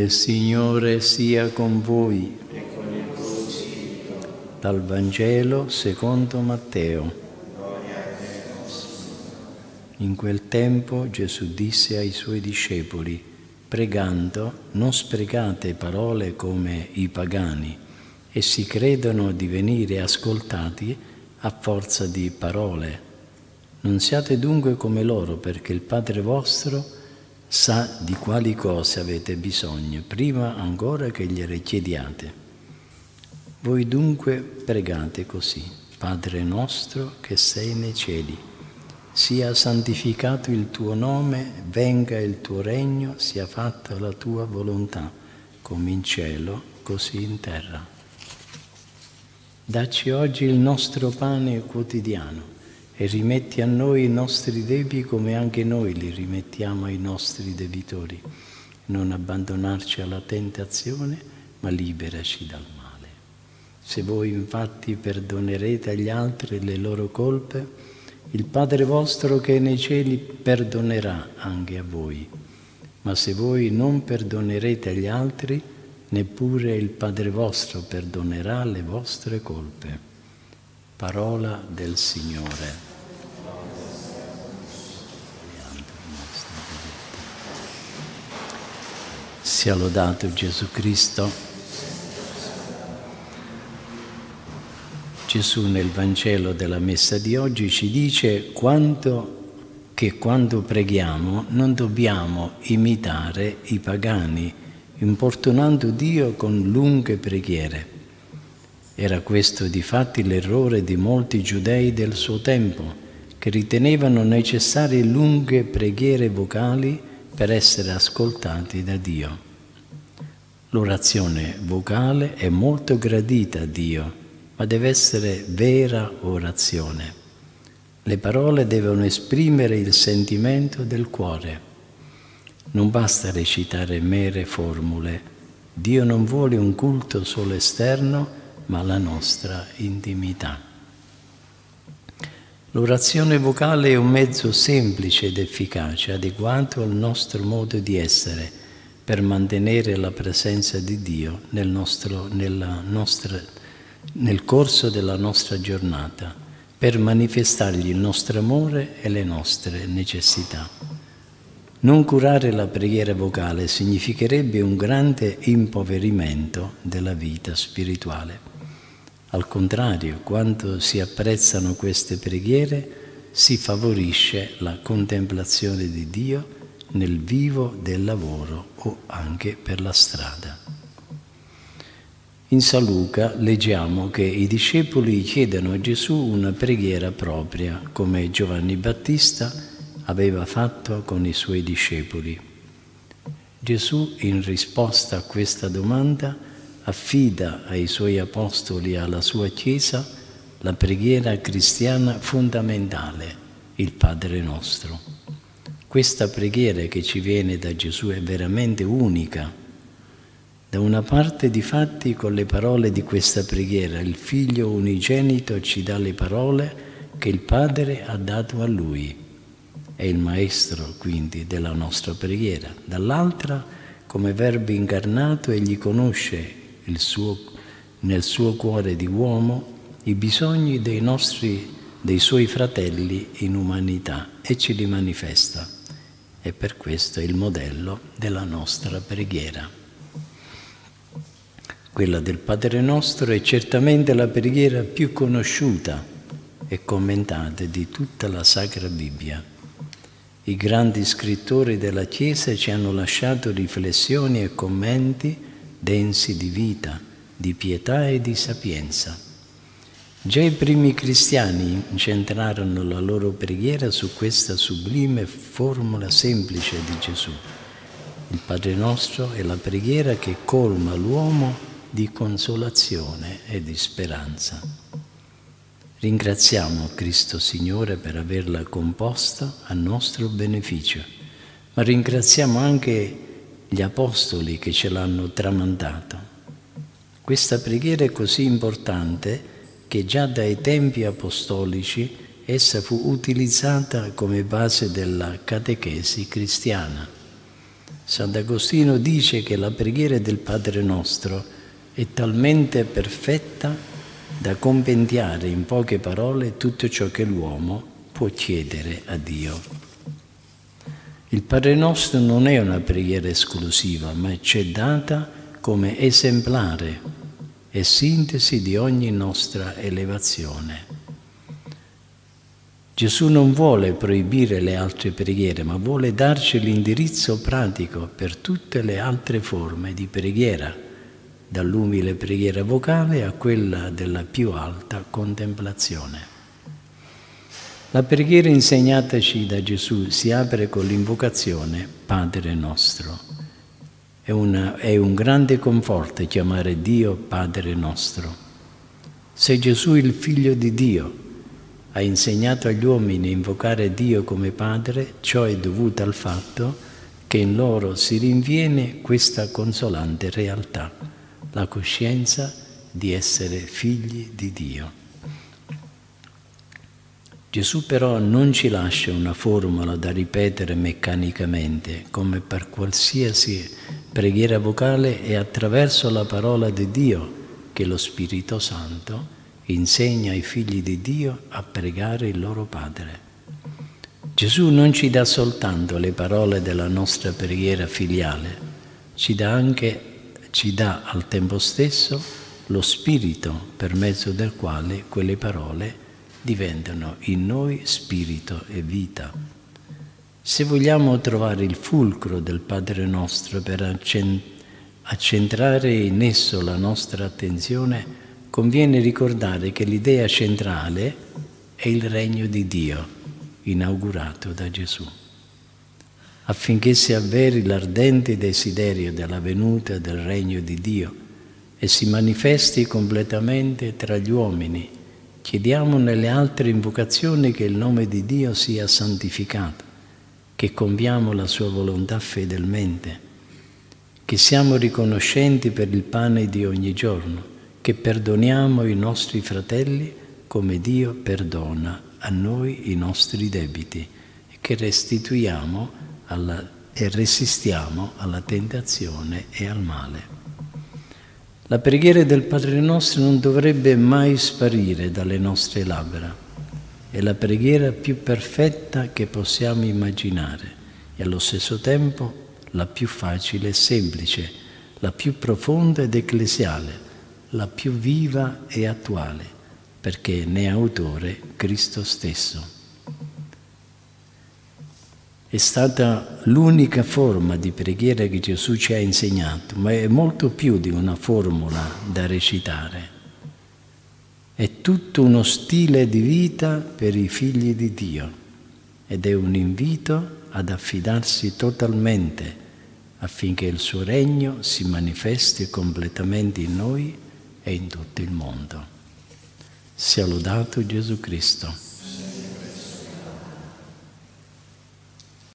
Il Signore sia con voi. Dal Vangelo secondo Matteo. In quel tempo Gesù disse ai suoi discepoli, pregando, non sprecate parole come i pagani, e si credono di venire ascoltati a forza di parole. Non siate dunque come loro, perché il Padre vostro sa di quali cose avete bisogno prima ancora che gliele chiediate. Voi dunque pregate così, Padre nostro che sei nei cieli, sia santificato il tuo nome, venga il tuo regno, sia fatta la tua volontà, come in cielo, così in terra. Dacci oggi il nostro pane quotidiano e rimetti a noi i nostri debiti come anche noi li rimettiamo ai nostri debitori. Non abbandonarci alla tentazione, ma liberaci dal male. Se voi infatti perdonerete agli altri le loro colpe, il Padre vostro che è nei cieli perdonerà anche a voi. Ma se voi non perdonerete agli altri, neppure il Padre vostro perdonerà le vostre colpe. Parola del Signore. Sia lodato Gesù Cristo. Gesù nel Vangelo della Messa di oggi ci dice quanto, che quando preghiamo non dobbiamo imitare i pagani, importunando Dio con lunghe preghiere. Era questo di fatti l'errore di molti giudei del suo tempo, che ritenevano necessarie lunghe preghiere vocali per essere ascoltati da Dio. L'orazione vocale è molto gradita a Dio, ma deve essere vera orazione. Le parole devono esprimere il sentimento del cuore. Non basta recitare mere formule. Dio non vuole un culto solo esterno, ma la nostra intimità. L'orazione vocale è un mezzo semplice ed efficace, adeguato al nostro modo di essere per mantenere la presenza di Dio nel, nostro, nostra, nel corso della nostra giornata, per manifestargli il nostro amore e le nostre necessità. Non curare la preghiera vocale significherebbe un grande impoverimento della vita spirituale. Al contrario, quando si apprezzano queste preghiere, si favorisce la contemplazione di Dio nel vivo del lavoro o anche per la strada. In San Luca leggiamo che i discepoli chiedono a Gesù una preghiera propria, come Giovanni Battista aveva fatto con i suoi discepoli. Gesù, in risposta a questa domanda, affida ai suoi apostoli e alla sua Chiesa la preghiera cristiana fondamentale, il Padre nostro. Questa preghiera che ci viene da Gesù è veramente unica. Da una parte, di fatti, con le parole di questa preghiera, il Figlio unigenito ci dà le parole che il Padre ha dato a Lui. È il Maestro, quindi, della nostra preghiera. Dall'altra, come Verbo incarnato, Egli conosce suo, nel suo cuore di uomo i bisogni dei nostri dei suoi fratelli in umanità e ce li manifesta e per questo è il modello della nostra preghiera. Quella del Padre nostro è certamente la preghiera più conosciuta e commentata di tutta la Sacra Bibbia. I grandi scrittori della Chiesa ci hanno lasciato riflessioni e commenti densi di vita, di pietà e di sapienza. Già i primi cristiani incentrarono la loro preghiera su questa sublime formula semplice di Gesù. Il Padre nostro è la preghiera che colma l'uomo di consolazione e di speranza. Ringraziamo Cristo Signore per averla composta a nostro beneficio, ma ringraziamo anche gli Apostoli che ce l'hanno tramandato. Questa preghiera è così importante che già dai tempi apostolici essa fu utilizzata come base della catechesi cristiana. Sant'Agostino dice che la preghiera del Padre nostro è talmente perfetta da compendiare in poche parole tutto ciò che l'uomo può chiedere a Dio. Il Padre nostro non è una preghiera esclusiva, ma ci è data come esemplare e sintesi di ogni nostra elevazione. Gesù non vuole proibire le altre preghiere, ma vuole darci l'indirizzo pratico per tutte le altre forme di preghiera, dall'umile preghiera vocale a quella della più alta contemplazione. La preghiera insegnataci da Gesù si apre con l'invocazione Padre nostro. È, una, è un grande conforto chiamare Dio Padre nostro. Se Gesù il figlio di Dio, ha insegnato agli uomini a invocare Dio come Padre, ciò è dovuto al fatto che in loro si rinviene questa consolante realtà, la coscienza di essere figli di Dio. Gesù però non ci lascia una formula da ripetere meccanicamente, come per qualsiasi preghiera vocale, è attraverso la parola di Dio che lo Spirito Santo insegna ai figli di Dio a pregare il loro Padre. Gesù non ci dà soltanto le parole della nostra preghiera filiale, ci dà anche, ci dà al tempo stesso lo spirito per mezzo del quale quelle parole diventano in noi spirito e vita. Se vogliamo trovare il fulcro del Padre nostro per accentrare in esso la nostra attenzione, conviene ricordare che l'idea centrale è il regno di Dio, inaugurato da Gesù. Affinché si avveri l'ardente desiderio della venuta del regno di Dio e si manifesti completamente tra gli uomini, chiediamo nelle altre invocazioni che il nome di Dio sia santificato, che compiamo la sua volontà fedelmente, che siamo riconoscenti per il pane di ogni giorno che perdoniamo i nostri fratelli come Dio perdona a noi i nostri debiti e che restituiamo alla, e resistiamo alla tentazione e al male. La preghiera del Padre nostro non dovrebbe mai sparire dalle nostre labbra. È la preghiera più perfetta che possiamo immaginare e allo stesso tempo la più facile e semplice, la più profonda ed ecclesiale la più viva e attuale, perché ne è autore Cristo stesso. È stata l'unica forma di preghiera che Gesù ci ha insegnato, ma è molto più di una formula da recitare. È tutto uno stile di vita per i figli di Dio ed è un invito ad affidarsi totalmente affinché il suo regno si manifesti completamente in noi e in tutto il mondo. Sia lodato Gesù Cristo.